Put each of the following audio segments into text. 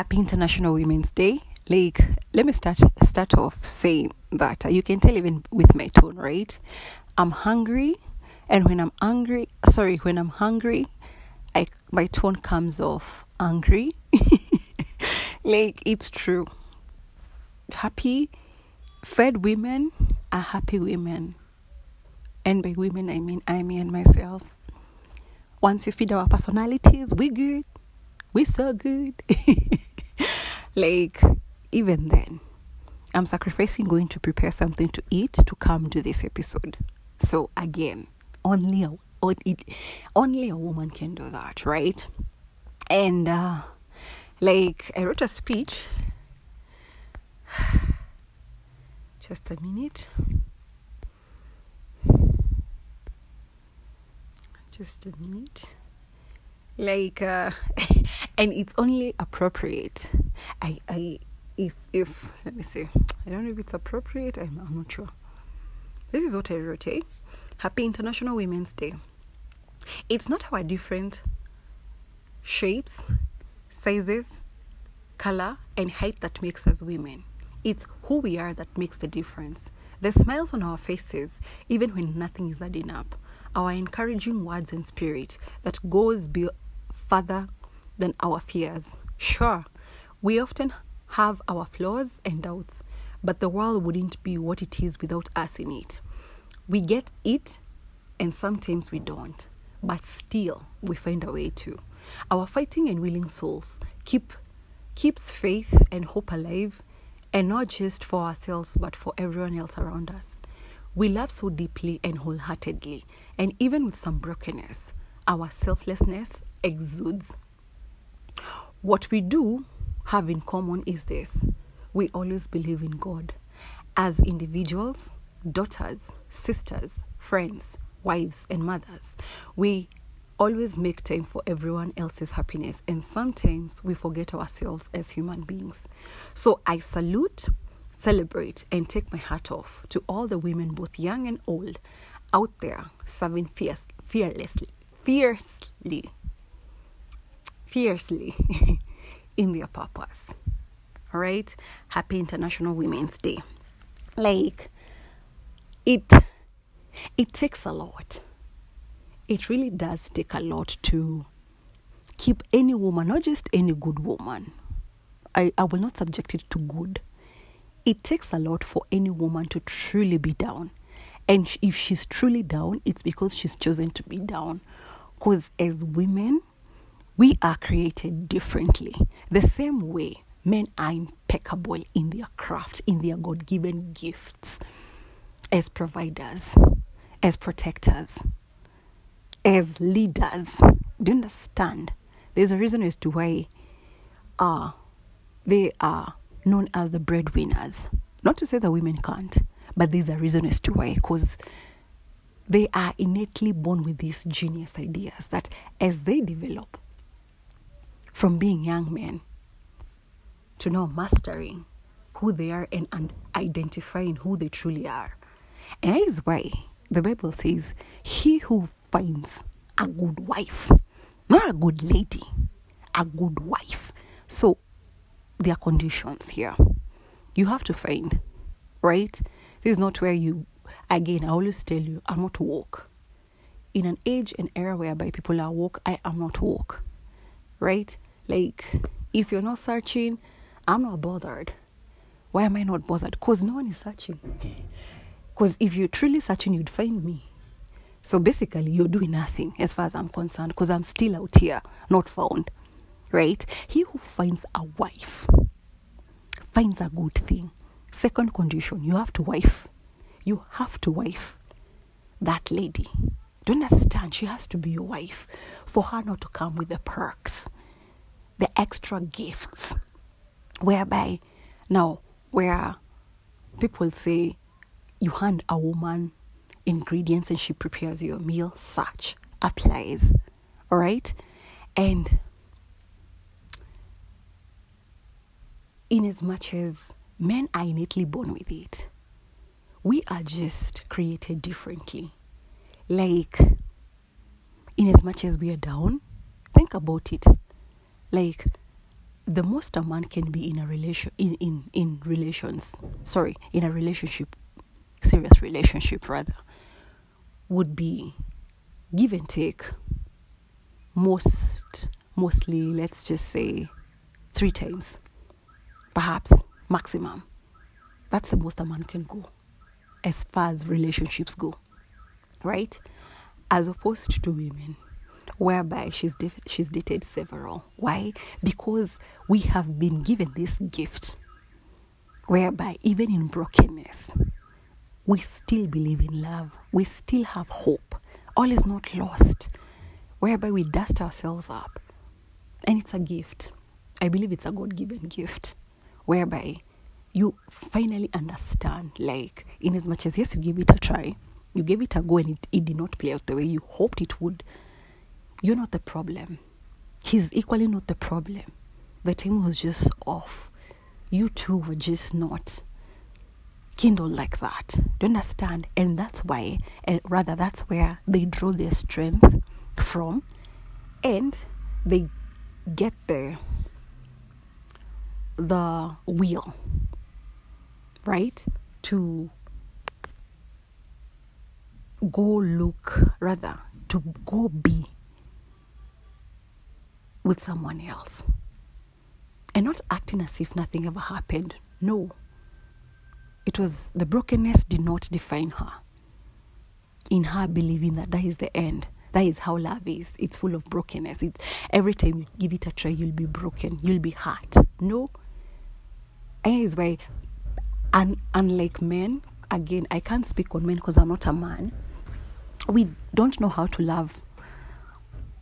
Happy International Women's Day. Like, let me start start off saying that you can tell even with my tone, right? I'm hungry, and when I'm angry, sorry, when I'm hungry, I my tone comes off angry. like it's true. Happy, fed women are happy women, and by women I mean I me and myself. Once you feed our personalities, we good. We so good. like even then, I'm sacrificing going to prepare something to eat to come to this episode. So again, only a only a woman can do that, right? And uh, like I wrote a speech. Just a minute. Just a minute. Like uh, and it's only appropriate. I I if if let me see. I don't know if it's appropriate. I'm, I'm not sure. This is what I wrote. Eh? Happy International Women's Day. It's not our different shapes, sizes, color, and height that makes us women. It's who we are that makes the difference. The smiles on our faces, even when nothing is adding up, our encouraging words and spirit that goes be- further than our fears. Sure, we often have our flaws and doubts, but the world wouldn't be what it is without us in it. We get it, and sometimes we don't, but still we find a way to. Our fighting and willing souls keep keeps faith and hope alive, and not just for ourselves but for everyone else around us. We love so deeply and wholeheartedly, and even with some brokenness, our selflessness exudes. What we do have in common is this we always believe in God. As individuals, daughters, sisters, friends, wives, and mothers, we always make time for everyone else's happiness, and sometimes we forget ourselves as human beings. So I salute, celebrate, and take my hat off to all the women, both young and old, out there serving fierce, fearlessly, fiercely, fiercely in their purpose. All right? Happy International Women's Day. Like, it it takes a lot. It really does take a lot to keep any woman, not just any good woman. I, I will not subject it to good. It takes a lot for any woman to truly be down. And if she's truly down, it's because she's chosen to be down. Because as women, we are created differently. The same way men are impeccable in their craft, in their God given gifts as providers, as protectors, as leaders. Do you understand? There's a reason as to why uh, they are known as the breadwinners. Not to say that women can't, but there's a reason as to why, because they are innately born with these genius ideas that as they develop from being young men to now mastering who they are and, and identifying who they truly are. And that is why the Bible says, He who finds a good wife, not a good lady, a good wife. So there are conditions here. You have to find, right? This is not where you, again, I always tell you, I'm not woke. In an age and era whereby people are woke, I am not woke, right? Like, if you're not searching, I'm not bothered. Why am I not bothered? Because no one is searching. Because if you're truly searching, you'd find me. So basically, you're doing nothing as far as I'm concerned because I'm still out here, not found. Right? He who finds a wife finds a good thing. Second condition, you have to wife. You have to wife that lady. Do you understand? She has to be your wife for her not to come with the perks, the extra gifts, whereby now, where people say you hand a woman ingredients and she prepares your meal, such applies. All right? And in as much as men are innately born with it, we are just created differently. Like, in as much as we are down, think about it. Like, the most a man can be in a relation in, in, in relations sorry in a relationship serious relationship rather would be give and take. Most mostly let's just say three times perhaps maximum. That's the most a man can go as far as relationships go right? As opposed to women whereby she's she's dated several. Why? Because we have been given this gift whereby even in brokenness we still believe in love. We still have hope. All is not lost. Whereby we dust ourselves up. And it's a gift. I believe it's a god-given gift. Whereby you finally understand like in as much as yes you gave it a try. You gave it a go and it, it did not play out the way you hoped it would you're not the problem. He's equally not the problem. The team was just off. You two were just not kindled like that. Do you understand? And that's why and rather that's where they draw their strength from. And they get the the will right? To go look rather to go be with someone else. And not acting as if nothing ever happened. No. It was the brokenness did not define her. In her believing that that is the end that is how love is. It's full of brokenness. It's every time you give it a try you'll be broken. You'll be hurt. No. And is why un, unlike men again i can't speak on men because i'm not a man. We don't know how to love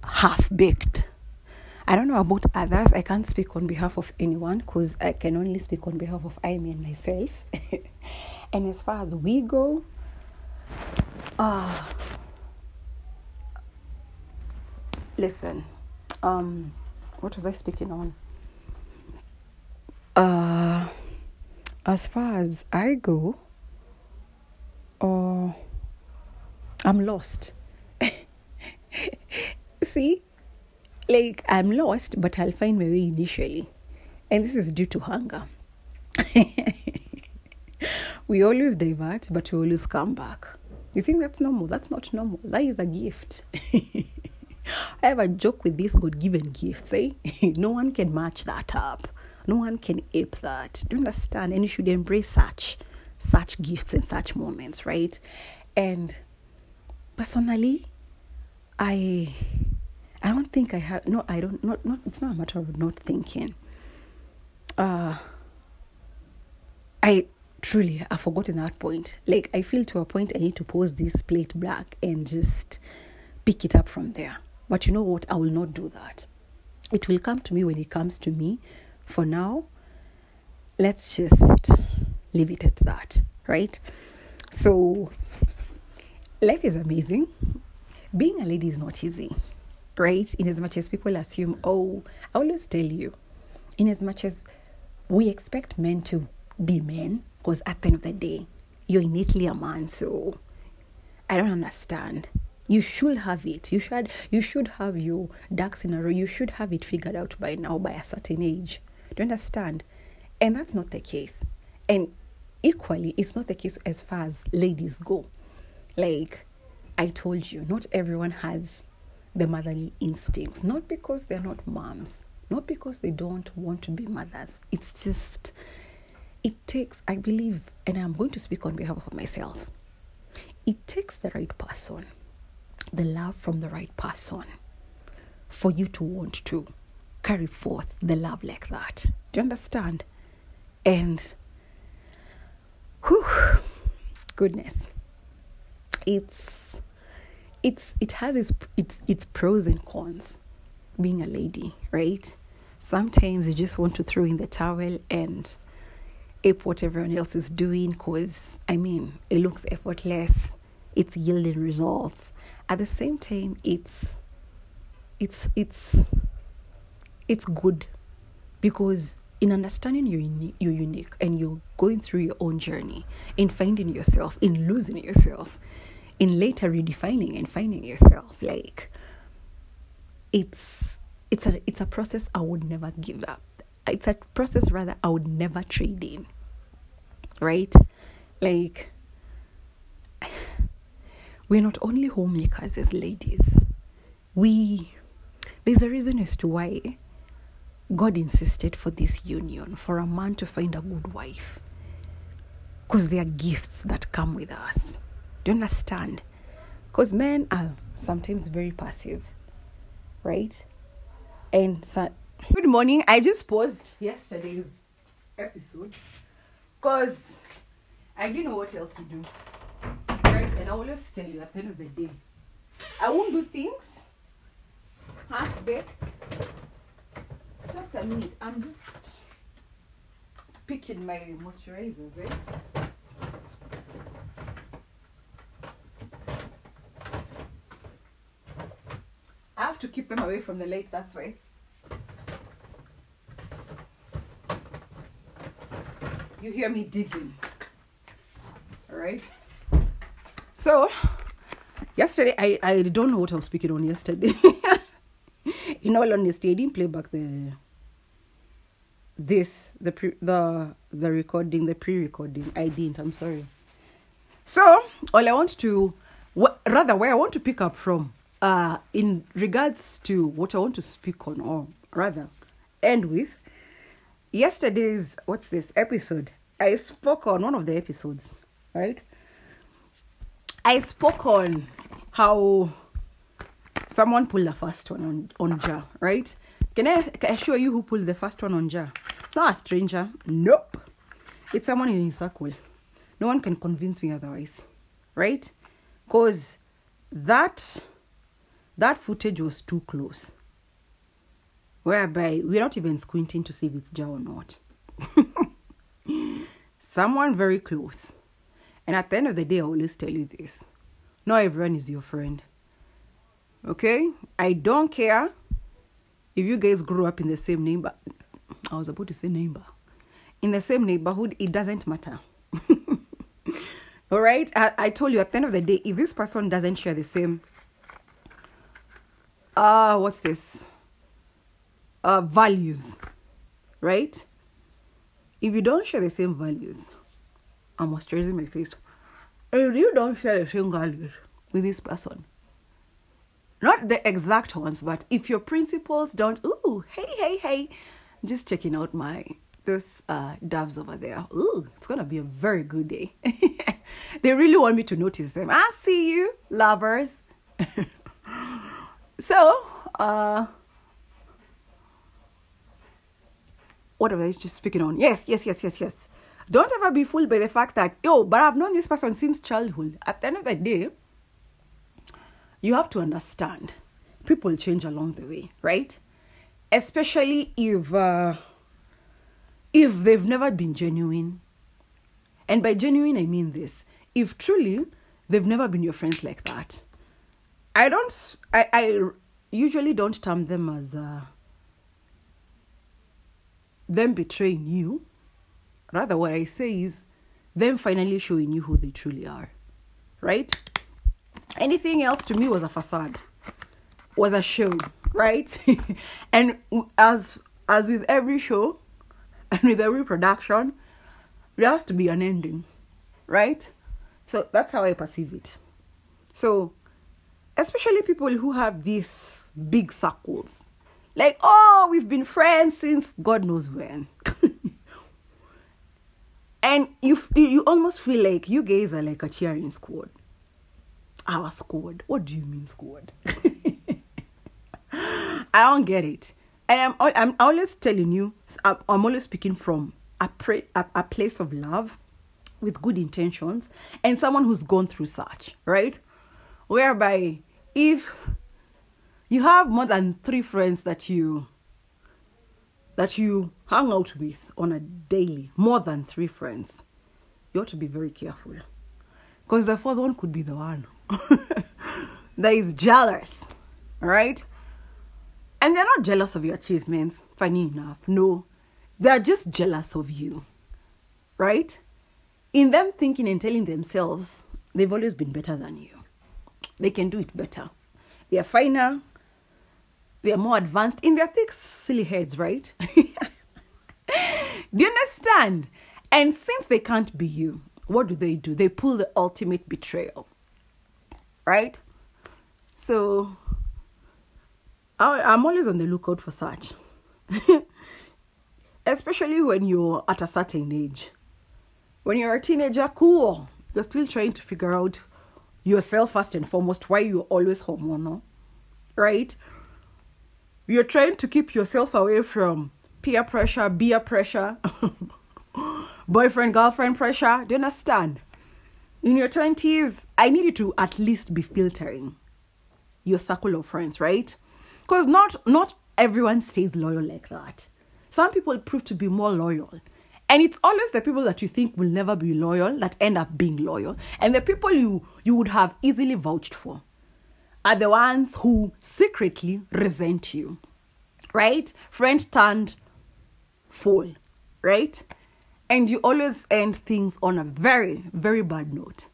half baked I don't know about others. I can't speak on behalf of anyone because I can only speak on behalf of I, me, and myself. and as far as we go, uh, listen, um, what was I speaking on? Uh, as far as I go, uh, I'm lost. See, like I'm lost, but I'll find my way initially. And this is due to hunger. we always divert, but we always come back. You think that's normal? That's not normal. That is a gift. I have a joke with these God given gifts, eh? no one can match that up. No one can ape that. Do you understand? And you should embrace such such gifts and such moments, right? And personally, I I don't think I have no I don't not not it's not a matter of not thinking. Uh I truly I've forgotten that point. Like I feel to a point I need to pause this plate black and just pick it up from there. But you know what? I will not do that. It will come to me when it comes to me. For now, let's just leave it at that, right? So life is amazing. Being a lady is not easy right? In as much as people assume, oh, I always tell you, in as much as we expect men to be men, because at the end of the day, you're innately a man, so I don't understand. You should have it. You should you should have your ducks in a row. You should have it figured out by now by a certain age. Do you understand? And that's not the case. And equally, it's not the case as far as ladies go. Like I told you, not everyone has the motherly instincts, not because they're not moms, not because they don't want to be mothers. It's just, it takes, I believe, and I'm going to speak on behalf of myself, it takes the right person, the love from the right person, for you to want to carry forth the love like that. Do you understand? And, whew, goodness, it's it's it has its its its pros and cons being a lady, right? Sometimes you just want to throw in the towel and ape what everyone else is doing because I mean it looks effortless, it's yielding results. At the same time, it's it's it's it's good because in understanding you're, uni- you're unique and you're going through your own journey in finding yourself in losing yourself in later redefining and finding yourself like it's it's a it's a process i would never give up it's a process rather I would never trade in. Right? Like we're not only homemakers as ladies. We there's a reason as to why God insisted for this union, for a man to find a good wife. Because there are gifts that come with us. Do you understand? Because men are sometimes very passive, right? And so, good morning. I just paused yesterday's episode because I didn't know what else to do. Right? And I always tell you at the end of the day, I won't do things half baked. Just a minute. I'm just picking my moisturizers, eh? Have to keep them away from the light, that's why. You hear me digging. Alright? So, yesterday, I, I don't know what I was speaking on yesterday. In all honesty, I didn't play back the this the pre, the the recording the pre-recording i didn't i'm sorry so all i want to wh- rather where i want to pick up from uh in regards to what i want to speak on or rather end with yesterday's what's this episode i spoke on one of the episodes right i spoke on how someone pulled the first one on on Ja right can I, assure you who pulled the first one on Ja? It's not a stranger. Nope. It's someone in his circle. No one can convince me otherwise. Right? Because that that footage was too close. Whereby we're not even squinting to see if it's Ja or not. someone very close. And at the end of the day, I always tell you this. Not everyone is your friend. Okay? I don't care if you guys grew up in the same neighbor i was about to say neighbor in the same neighborhood it doesn't matter all right I, I told you at the end of the day if this person doesn't share the same uh what's this uh values right if you don't share the same values i'm moisturizing my face if you don't share the same values with this person not the exact ones, but if your principles don't, ooh, hey, hey, hey, just checking out my those uh, doves over there. Ooh, it's gonna be a very good day. they really want me to notice them. I see you, lovers. so, uh, what am I just speaking on? Yes, yes, yes, yes, yes. Don't ever be fooled by the fact that, yo, but I've known this person since childhood. At the end of the day, you have to understand people change along the way, right? Especially if uh, if they've never been genuine. And by genuine, I mean this: if truly they've never been your friends like that. I don't. I, I usually don't term them as uh, them betraying you. Rather, what I say is them finally showing you who they truly are, right? anything else to me was a facade was a show right and as as with every show and with every production there has to be an ending right so that's how i perceive it so especially people who have these big circles like oh we've been friends since god knows when and you you almost feel like you guys are like a cheering squad our squad. What do you mean squad? I don't get it. And I'm I'm always telling you, I'm, always speaking from a, pre, a, a place of love with good intentions and someone who's gone through such, right? Whereby if you have more than three friends that you that you hang out with on a daily, more than three friends, you ought to be very careful. Because the fourth one could be the one that is jealous, right? And they're not jealous of your achievements, funny enough. No, they're just jealous of you, right? In them thinking and telling themselves they've always been better than you, they can do it better. They're finer, they're more advanced in their thick, silly heads, right? do you understand? And since they can't be you, what do they do? They pull the ultimate betrayal. Right? So I, I'm always on the lookout for such. Especially when you're at a certain age. When you're a teenager, cool. You're still trying to figure out yourself first and foremost, why you're always hormonal. Right? You're trying to keep yourself away from peer pressure, beer pressure, boyfriend, girlfriend pressure. Do you understand? In your 20s, I need you to at least be filtering your circle of friends, right? Because not not everyone stays loyal like that. Some people prove to be more loyal. And it's always the people that you think will never be loyal that end up being loyal. And the people you, you would have easily vouched for are the ones who secretly resent you. Right? Friend turned fool. Right? And you always end things on a very, very bad note.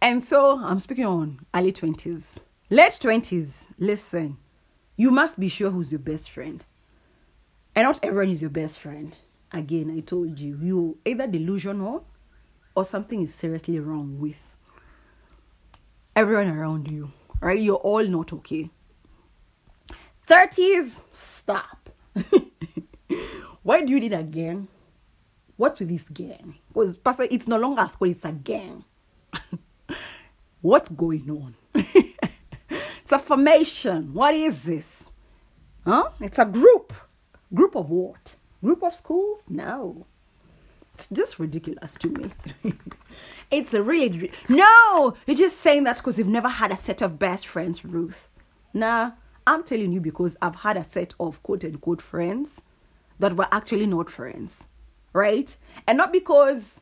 And so I'm speaking on early 20s. Late 20s, listen, you must be sure who's your best friend. And not everyone is your best friend. Again, I told you, you either delusional or something is seriously wrong with everyone around you. Right? You're all not okay. 30s, stop. Why do you need a gang? What's with this gang? Because Pastor, it's no longer a school, it's a gang. What's going on? it's a formation. What is this? Huh? It's a group. Group of what? Group of schools? No. It's just ridiculous to me. it's a really. No! You're just saying that because you've never had a set of best friends, Ruth. Nah, I'm telling you because I've had a set of quote unquote friends that were actually not friends. Right? And not because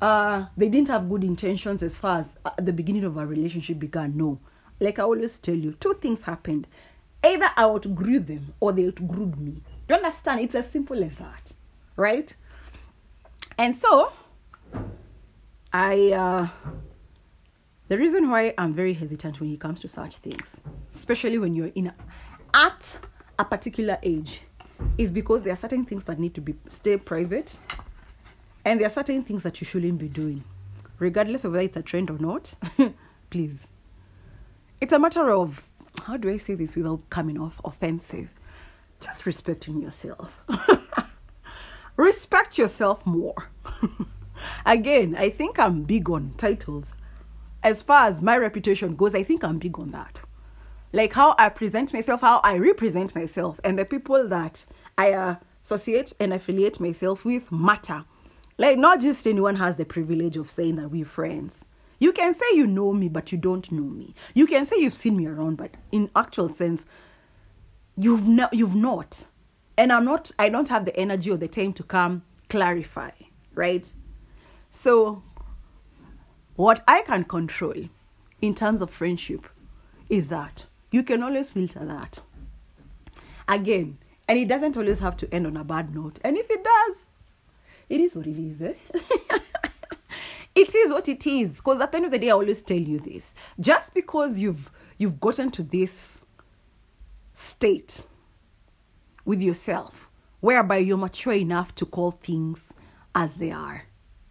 uh, they didn't have good intentions as far as uh, the beginning of our relationship began. No. Like I always tell you, two things happened. Either I outgrew them or they outgrew me. You understand? It's as simple as that. Right? And so, I, uh, the reason why I'm very hesitant when it comes to such things, especially when you're in a, at a particular age, is because there are certain things that need to be stay private and there are certain things that you shouldn't be doing, regardless of whether it's a trend or not. Please. It's a matter of, how do I say this without coming off offensive? Just respecting yourself. Respect yourself more. Again, I think I'm big on titles. As far as my reputation goes, I think I'm big on that. Like how I present myself, how I represent myself, and the people that I associate and affiliate myself with matter. Like, not just anyone has the privilege of saying that we're friends. You can say you know me, but you don't know me. You can say you've seen me around, but in actual sense, you've no, you've not. And I'm not. I don't have the energy or the time to come clarify, right? So, what I can control in terms of friendship is that you can always filter that. Again, and it doesn't always have to end on a bad note. And if it does, it is what it is. Eh? it is what it is. Because at the end of the day, I always tell you this: just because you've you've gotten to this state with yourself, whereby you're mature enough to call things as they are,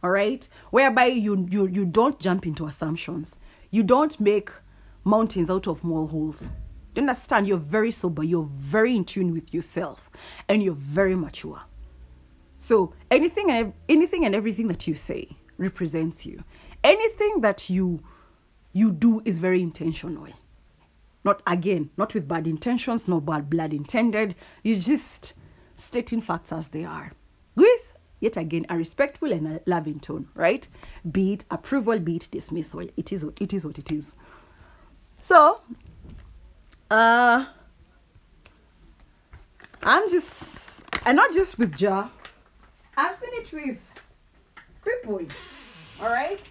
all right, whereby you you you don't jump into assumptions, you don't make mountains out of molehills. Do you understand? You're very sober. You're very in tune with yourself, and you're very mature. So anything and anything and everything that you say represents you. Anything that you you do is very intentional. Not again, not with bad intentions, no bad blood intended. You just stating facts as they are. With yet again a respectful and a loving tone, right? Be it approval, be it dismissal. It is what it is what it is. So uh I'm just and not just with Ja I've seen it with people, all right,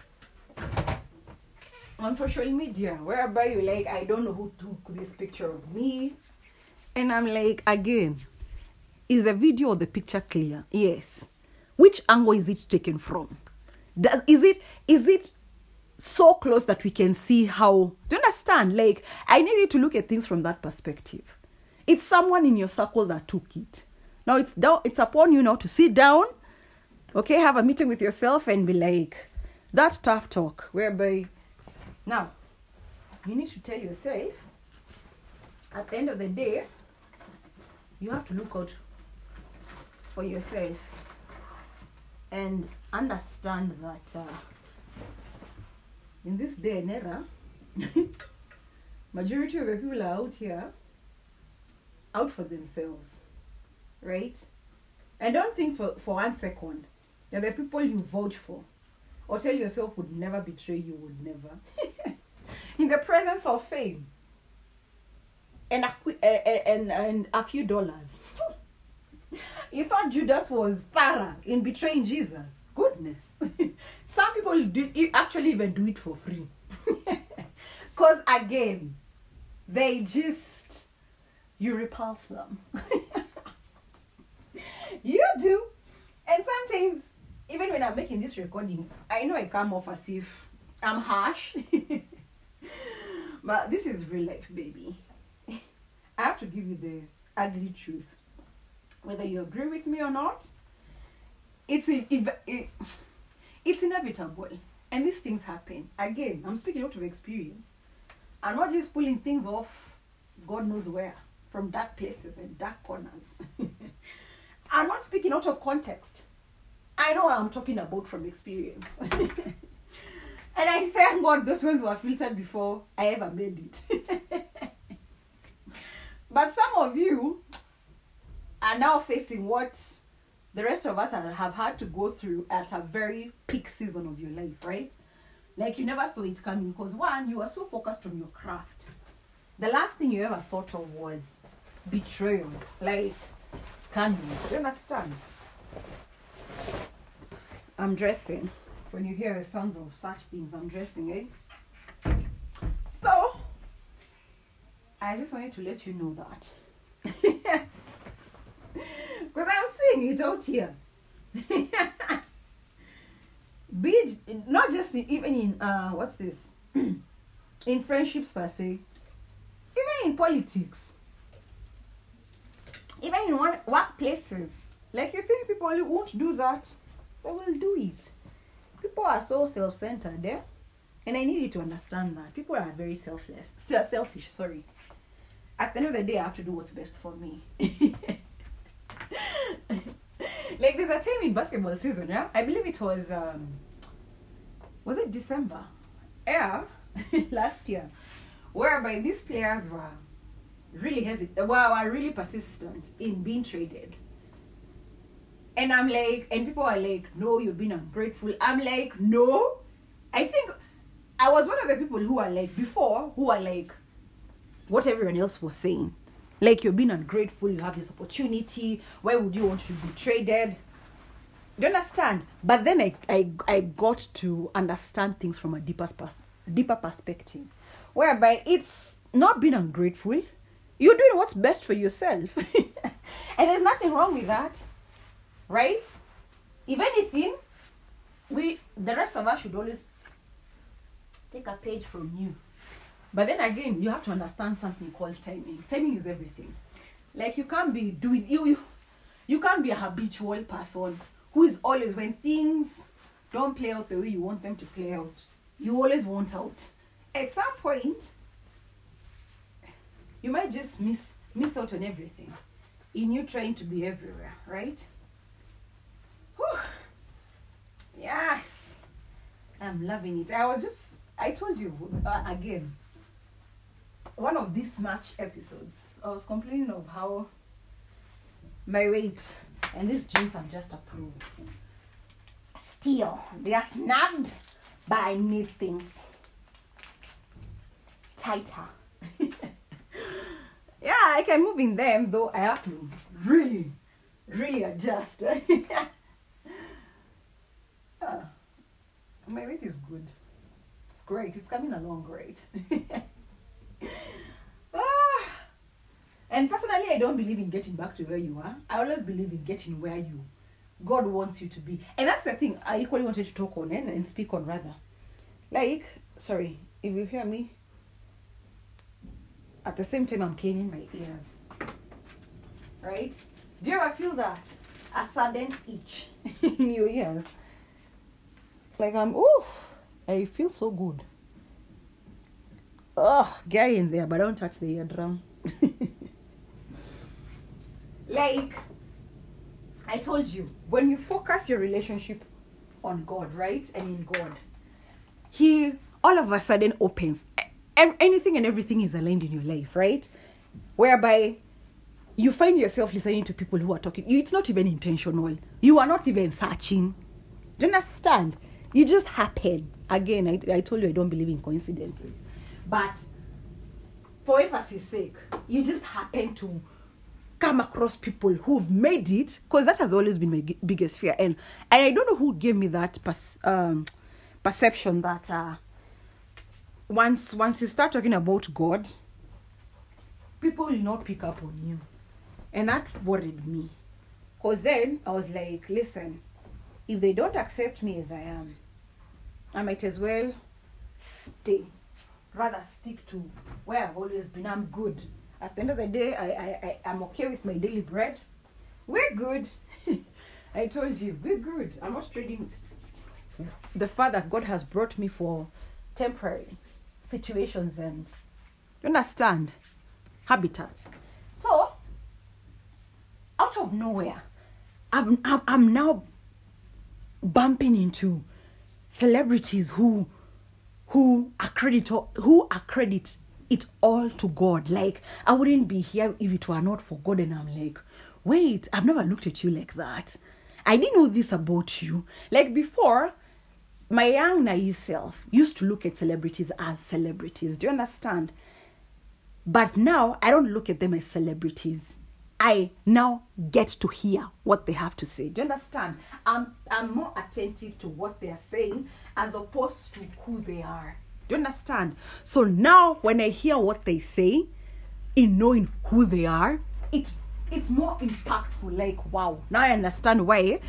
on social media, whereby you like, I don't know who took this picture of me, and I'm like, again, is the video or the picture clear? Yes. Which angle is it taken from? Does is it is it so close that we can see how? Do you understand? Like, I need you to look at things from that perspective. It's someone in your circle that took it Now it's down it's upon you now to sit down, okay, have a meeting with yourself and be like that tough talk whereby now you need to tell yourself at the end of the day you have to look out for yourself and understand that uh, in this day and era majority of the people are out here out for themselves right? And don't think for, for one second that the people you vote for or tell yourself would never betray you would never. In the presence of fame and a, a- a- eh, eh, and, and a few dollars. You thought judas was thorough in betraying jesus? Goodness. Some people do actually even do it for free. Because again they just you repulse them. You do. And sometimes even when i'm making this recording i know i come off as if i'm harsh. But this is real life baby. I have to give you the ugly truth. Whether you agree with me or not it's i- if- i- it's inevitable. And these things happen. Again i'm speaking out of experience. I'm not just pulling things off god knows where from dark places and dark corners. I'm not speaking out of context i know i'm talking about from experience and i thank god those ones were filtered before i ever made it but some of you are now facing what the rest of us have had to go through at a very peak season of your life, right? Like you never saw it coming because one, you were so focused on your craft. The last thing you ever thought of was betrayal, like scandals. You understand? I'm dressing. When you hear the sounds of such things, I'm dressing, eh? So, I just wanted to let you know that. Because I'm seeing it out here. Be not just even in uh what's this? in friendships per se. Even in politics. Even in one workplaces. Like you think people won't do that. They will do it. People are so self-centered there. And I need you to understand that. People are very selfless. Still selfish, sorry. At the end of the day, I have to do what's best for me. like there's a time in basketball season, yeah. I believe it was um was it December? Yeah, last year, whereby these players were really hesitant, well, were really persistent in being traded. And I'm like, and people are like, no, you've been ungrateful. I'm like, no. I think I was one of the people who are like before, who are like what everyone else was saying. Like you're being ungrateful, you have this opportunity. Why would you want to be traded? Do you understand? But then I, I, I got to understand things from a deeper, deeper perspective, whereby it's not being ungrateful. You're doing what's best for yourself, and there's nothing wrong with that, right? If anything, we the rest of us should always take a page from you. But then again, you have to understand something called timing. Timing is everything. Like you can't be doing you you, you can't be a habitual person who is always when things don't play out the way you want them to play out. You always want out. At some point, you might just miss miss out on everything in you trying to be everywhere, right? Whew. Yes, I'm loving it. I was just I told you uh, again one of these match episodes, I was complaining of how my weight and these jeans have just approved. Still, they are snagged, but I need things tighter. yeah, I can move in them, though I have to really, really adjust. Ah, my weight is good. It's great. It's coming along great. Ah. And personally, I don't believe in getting back to where you are. I always believe in getting where you God wants you to be. And that's the thing I equally wanted to talk on and, and speak on rather. Like, sorry, if you hear me, at the same time I'm cleaning my ears. Right? Do you ever feel that? A sudden itch in your ears. Like I'm oh I feel so good. Oh, get in there, but don't touch the eardrum. like I told you, when you focus your relationship on God, right? And in God, He all of a sudden opens. Anything and everything is aligned in your life, right? Whereby you find yourself listening to people who are talking. It's not even intentional. You are not even searching. Do you understand? You just happen. Again, I, I told you I don't believe in coincidences. But for emphasis sake, you just happen to come across people who've made it because that has always been my g- biggest fear and and i don't know who gave me that pers- um, perception that uh, once once you start talking about god people will not pick up on you and that worried me because then i was like listen if they don't accept me as i am i might as well stay. Rather stick to where i've always been. I'm good. At the end of the day i i, I i'm okay with my daily bread. We're good. I told you we're good. I'm not trading the fact that god has brought me for temporary situations and you understand habitats. So out of nowhere i'm i'm, I'm now bumping into celebrities who who accredit who accredit it all to God. Like I wouldn't be here if it were not for God. And I'm like, wait, I've never looked at you like that. I didn't know this about you. Like before, my young naive self used to look at celebrities as celebrities. Do you understand? But now I don't look at them as celebrities. I now get to hear what they have to say. Do you understand? I'm I'm more attentive to what they are saying as opposed to who they are. Do you understand? So now when I hear what they say, in knowing who they are, it it's more impactful. Like wow, now I understand why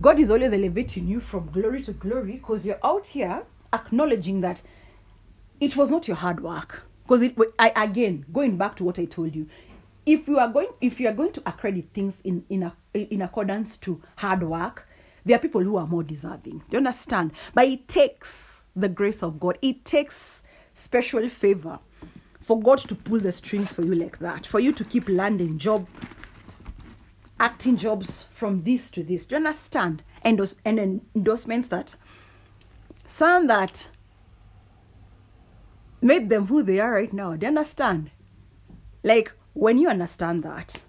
God is always elevating you from glory to glory because you're out here acknowledging that it was not your hard work. Because it I again going back to what I told you, if you are going if you are going to accredit things in in a, in accordance to hard work, there are people who are more deserving. Do you understand? But it takes the grace of God. It takes special favor for God to pull the strings for you like that, for you to keep landing job, acting jobs from this to this. Do you understand? Endos- and endorsements that some that made them who they are right now. Do you understand? Like when you understand that,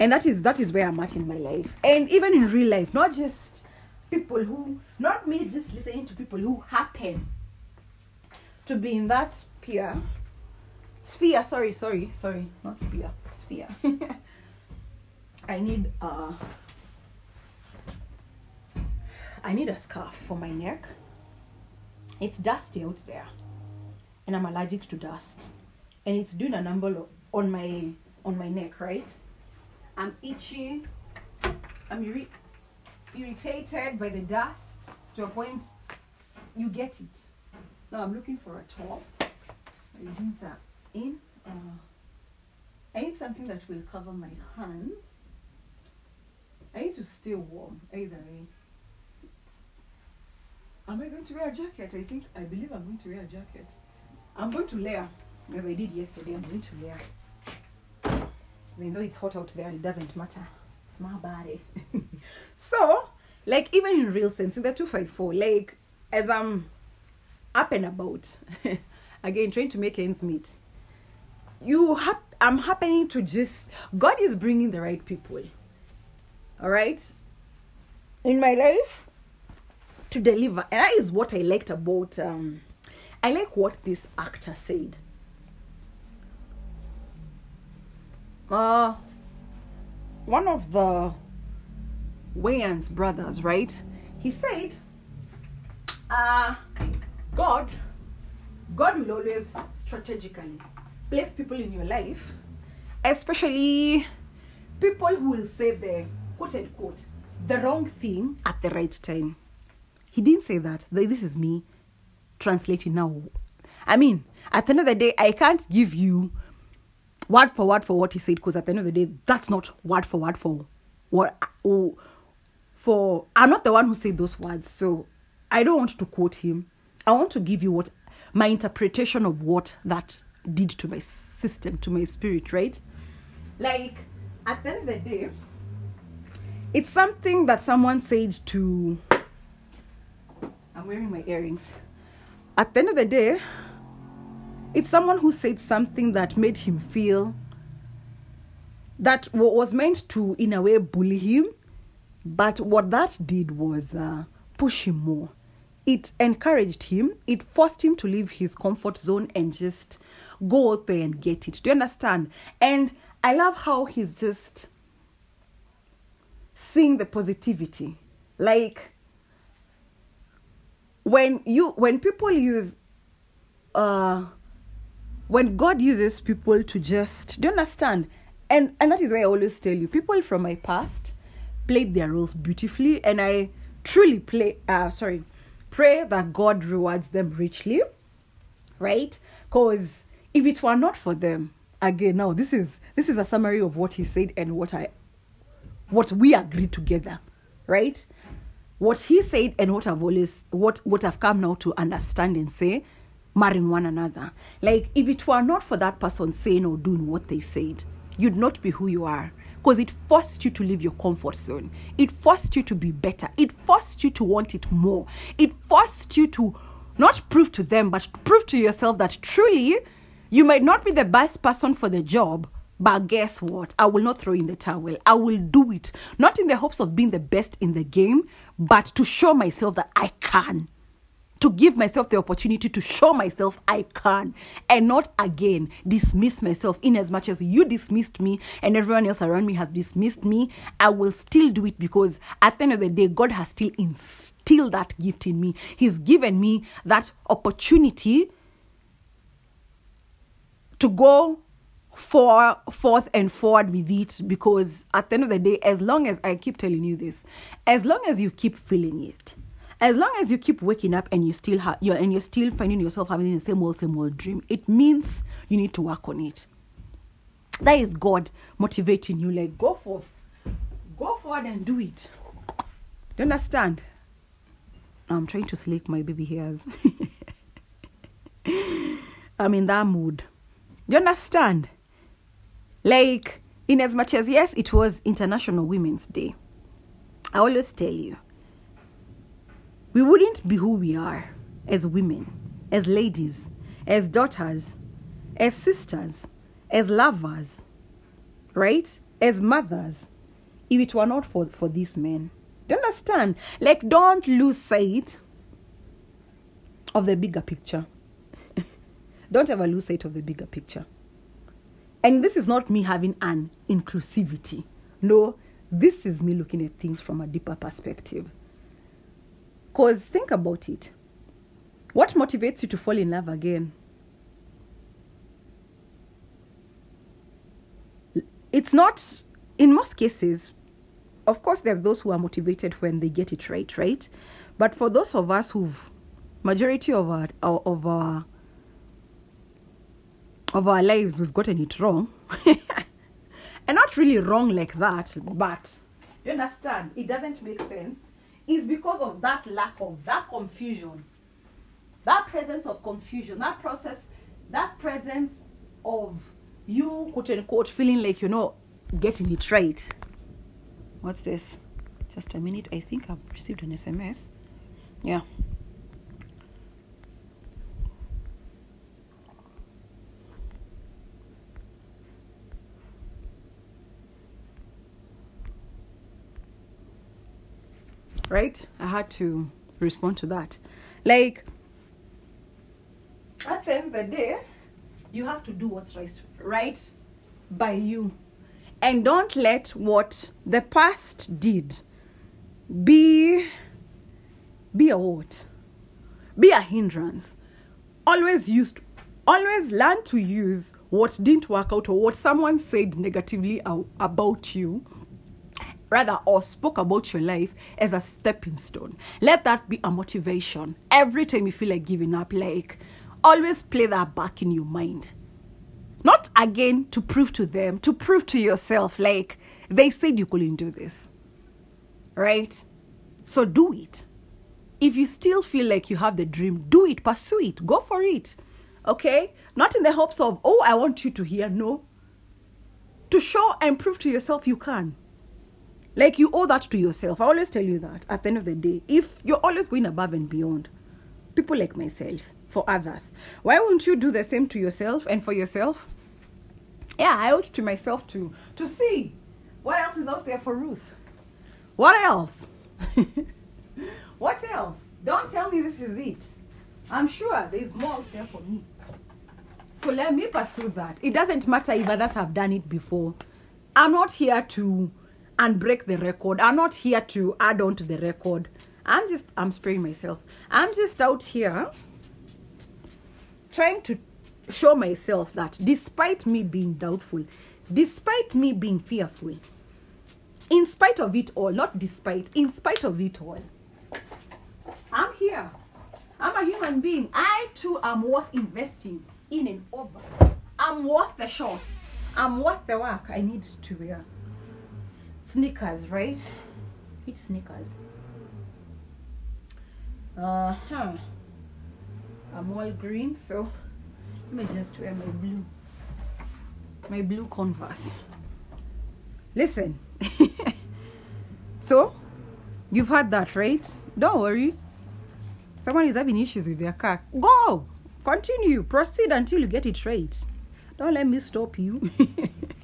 and that is that is where I'm at in my life, and even in real life, not just people who, not me just listening to people who happen to be in that sphere. Sphere, sorry, sorry, sorry, not sphere, sphere. I need uh I need a scarf for my neck. It's dusty out there. And I'm allergic to dust. And it's doing a number on my on my neck, right? I'm itchy. I'm irri- irritated by the dust to a point you get it. Now I'm looking for a top. My jeans are in. Uh, I need something that will cover my hands. I need to stay warm either way. Am I going to wear a jacket? I think I believe I'm going to wear a jacket. I'm going to layer as I did yesterday. I'm going to layer. Even though it's hot out there, it doesn't matter. It's my body. so, like even in real sense, in the 254, like as I'm up and about, again trying to make ends meet, you I'm happening to just God is bringing the right people. All right, in my life to deliver, and that is what I liked about. Um, I like what this actor said. Uh, one of the Wayans brothers, right? He said, uh, God, God will always strategically place people in your life, especially people who will say the quote unquote the wrong thing at the right time. He didn't say that. This is me translating now. I mean, at the end of the day, I can't give you word for word for what he said, because at the end of the day, that's not word for word for what for I'm not the one who said those words, so I don't want to quote him. I want to give you what my interpretation of what that did to my system, to my spirit, right? Like at the end of the day, it's something that someone said to I'm wearing my earrings. At the end of the day, it's someone who said something that made him feel that was meant to, in a way, bully him. But what that did was uh, push him more. It encouraged him, it forced him to leave his comfort zone and just go out there and get it. Do you understand? And I love how he's just seeing the positivity. Like, when you when people use uh when God uses people to just do you understand? And and that is why I always tell you, people from my past played their roles beautifully and I truly play uh sorry, pray that God rewards them richly. Right? Because if it were not for them, again now this is this is a summary of what he said and what I what we agreed together. Right? what he said and what I've always what what I've come now to understand and say, marrying one another. Like if it were not for that person saying or doing what they said, you'd not be who you are. Because it forced you to leave your comfort zone. It forced you to be better. It forced you to want it more. It forced you to not prove to them, but prove to yourself that truly you might not be the best person for the job, but guess what? I will not throw in the towel. I will do it. Not in the hopes of being the best in the game, but to show myself that I can. To give myself the opportunity to show myself I can and not again dismiss myself in as much as you dismissed me and everyone else around me has dismissed me. I will still do it because at the end of the day, God has still instilled that gift in me. He's given me that opportunity to go for forth and forward with it because at the end of the day as long as i keep telling you this as long as you keep feeling it as long as you keep waking up and you still have you're and you're still finding yourself having the same old same old dream it means you need to work on it. That is god motivating you like go forth. Go forward and do it. Do you understand? I'm trying to slick my baby hairs. I'm in that mood. Do you understand? Like, in as much as, yes, it was International Women's Day, I always tell you, we wouldn't be who we are as women, as ladies, as daughters, as sisters, as lovers, right? As mothers, if it were not for, for these men. Do you understand? Like, don't lose sight of the bigger picture. don't ever lose sight of the bigger picture. And this is not me having an inclusivity. No, this is me looking at things from a deeper perspective. Because think about it. What motivates you to fall in love again? It's not, in most cases, of course, there are those who are motivated when they get it right, right? But for those of us who've, majority of our, of our of our lives we've gotten it wrong. and not really wrong like that, but you understand? It doesn't make sense. It's because of that lack of that confusion, that presence of confusion, that process, that presence of you, quote unquote, feeling like you're not getting it right. What's this? Just a minute. I think I've received an SMS. Yeah. Right? I had to respond to that. Like, at the end of the day, you have to do what's right, right by you. And don't let what the past did be be a what? Be a hindrance. Always used always learn to use what didn't work out or what someone said negatively about you rather or spoke about your life as a stepping stone. Let that be a motivation. Every time you feel like giving up, like always play that back in your mind. Not again to prove to them, to prove to yourself, like they said you couldn't do this. Right? So do it. If you still feel like you have the dream, do it, pursue it, go for it. Okay? Not in the hopes of, oh, I want you to hear. No. To show and prove to yourself you can. Like you owe that to yourself. I always tell you that at the end of the day. If you're always going above and beyond, people like myself, for others, why won't you do the same to yourself and for yourself? Yeah, I owe it to myself to to see what else is out there for Ruth. What else? what else? Don't tell me this is it. I'm sure there's more out there for me. So let me pursue that. It doesn't matter if others have done it before. I'm not here to unbreak the record. I'm not here to add on to the record. I'm just, I'm spraying myself. I'm just out here trying to show myself that despite me being doubtful, despite me being fearful, in spite of it all, not despite, in spite of it all, I'm here. I'm a human being. I too am worth investing in and over. I'm worth the shot. I'm worth the work I need to wear. Sneakers, right? Which sneakers? Uh huh. I'm all green, so let me just wear my blue. My blue converse. Listen. so, you've had that, right? Don't worry. Someone is having issues with their car. Go! Continue. Proceed until you get it right. Don't let me stop you.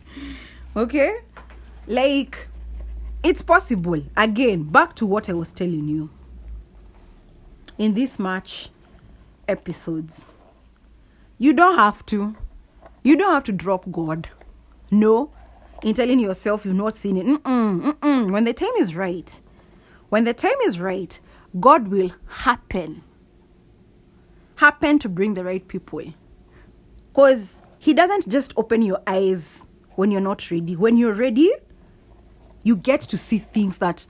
okay? Like, it's possible. Again, back to what I was telling you. In this match episodes, you don't have to. You don't have to drop God. No, in telling yourself you've not seen it. Mm-mm, mm-mm. When the time is right, when the time is right, God will happen. Happen to bring the right people. Because He doesn't just open your eyes when you're not ready. When you're ready, you get to see things that,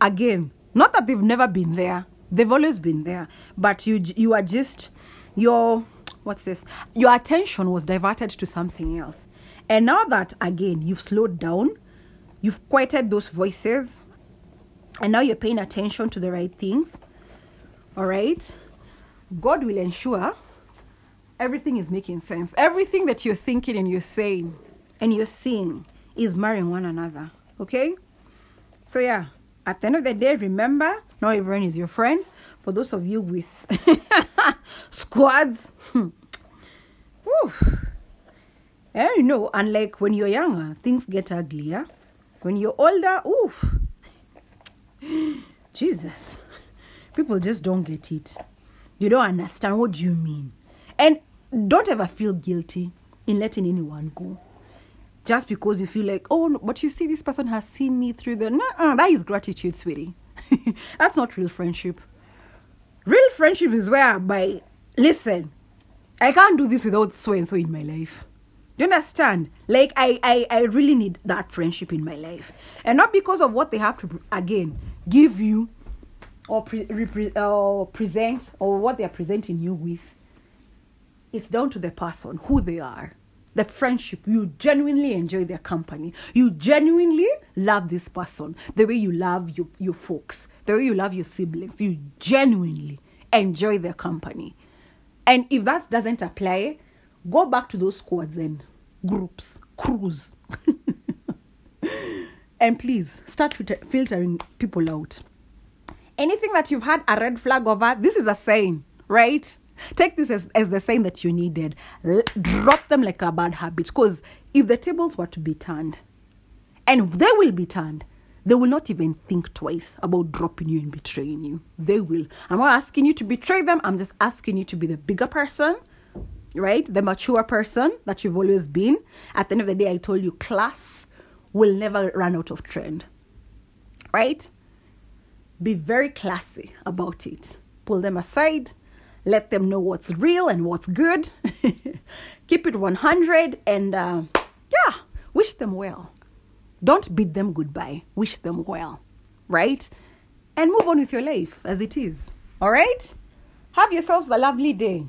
again, not that they've never been there, they've always been there, but you you are just your what's this? Your attention was diverted to something else. And now that again you've slowed down, you've quieted those voices, and now you're paying attention to the right things, all right, God will ensure everything is making sense. Everything that you're thinking and you're saying and you're seeing is marrying one another, okay? So, yeah, at the end of the day, remember not everyone is your friend. For those of you with squads, hmm. whew, and you know, unlike when you're younger, things get uglier. When you're older, oof, Jesus, people just don't get it. You don't understand. What you mean? And don't ever feel guilty in letting anyone go. Just because you feel like, oh, but you see, this person has seen me through the. Nah, that is gratitude, sweetie. That's not real friendship. Real friendship is where, by listen, I can't do this without so and so in my life. Do you understand? Like I, I, I really need that friendship in my life, and not because of what they have to again give you, or pre, repre, or present, or what they are presenting you with. It's down to the person, who they are, the friendship. You genuinely enjoy their company. You genuinely love this person the way you love your your folks, the way you love your siblings. You genuinely enjoy their company, and if that doesn't apply go back to those squads and groups, crews. and please start filter- filtering people out. Anything that you've had a red flag over, this is a sign, right? Take this as, as the sign that you needed. L- drop them like a bad habit. Because if the tables were to be turned, and they will be turned, they will not even think twice about dropping you and betraying you. They will. I'm not asking you to betray them, I'm just asking you to be the bigger person right? The mature person that you've always been. At the end of the day, I told you class will never run out of trend, right? Be very classy about it. Pull them aside, let them know what's real and what's good. Keep it 100 and uh, yeah, wish them well. Don't bid them goodbye, wish them well, right? And move on with your life as it is, all right? Have yourselves a lovely day.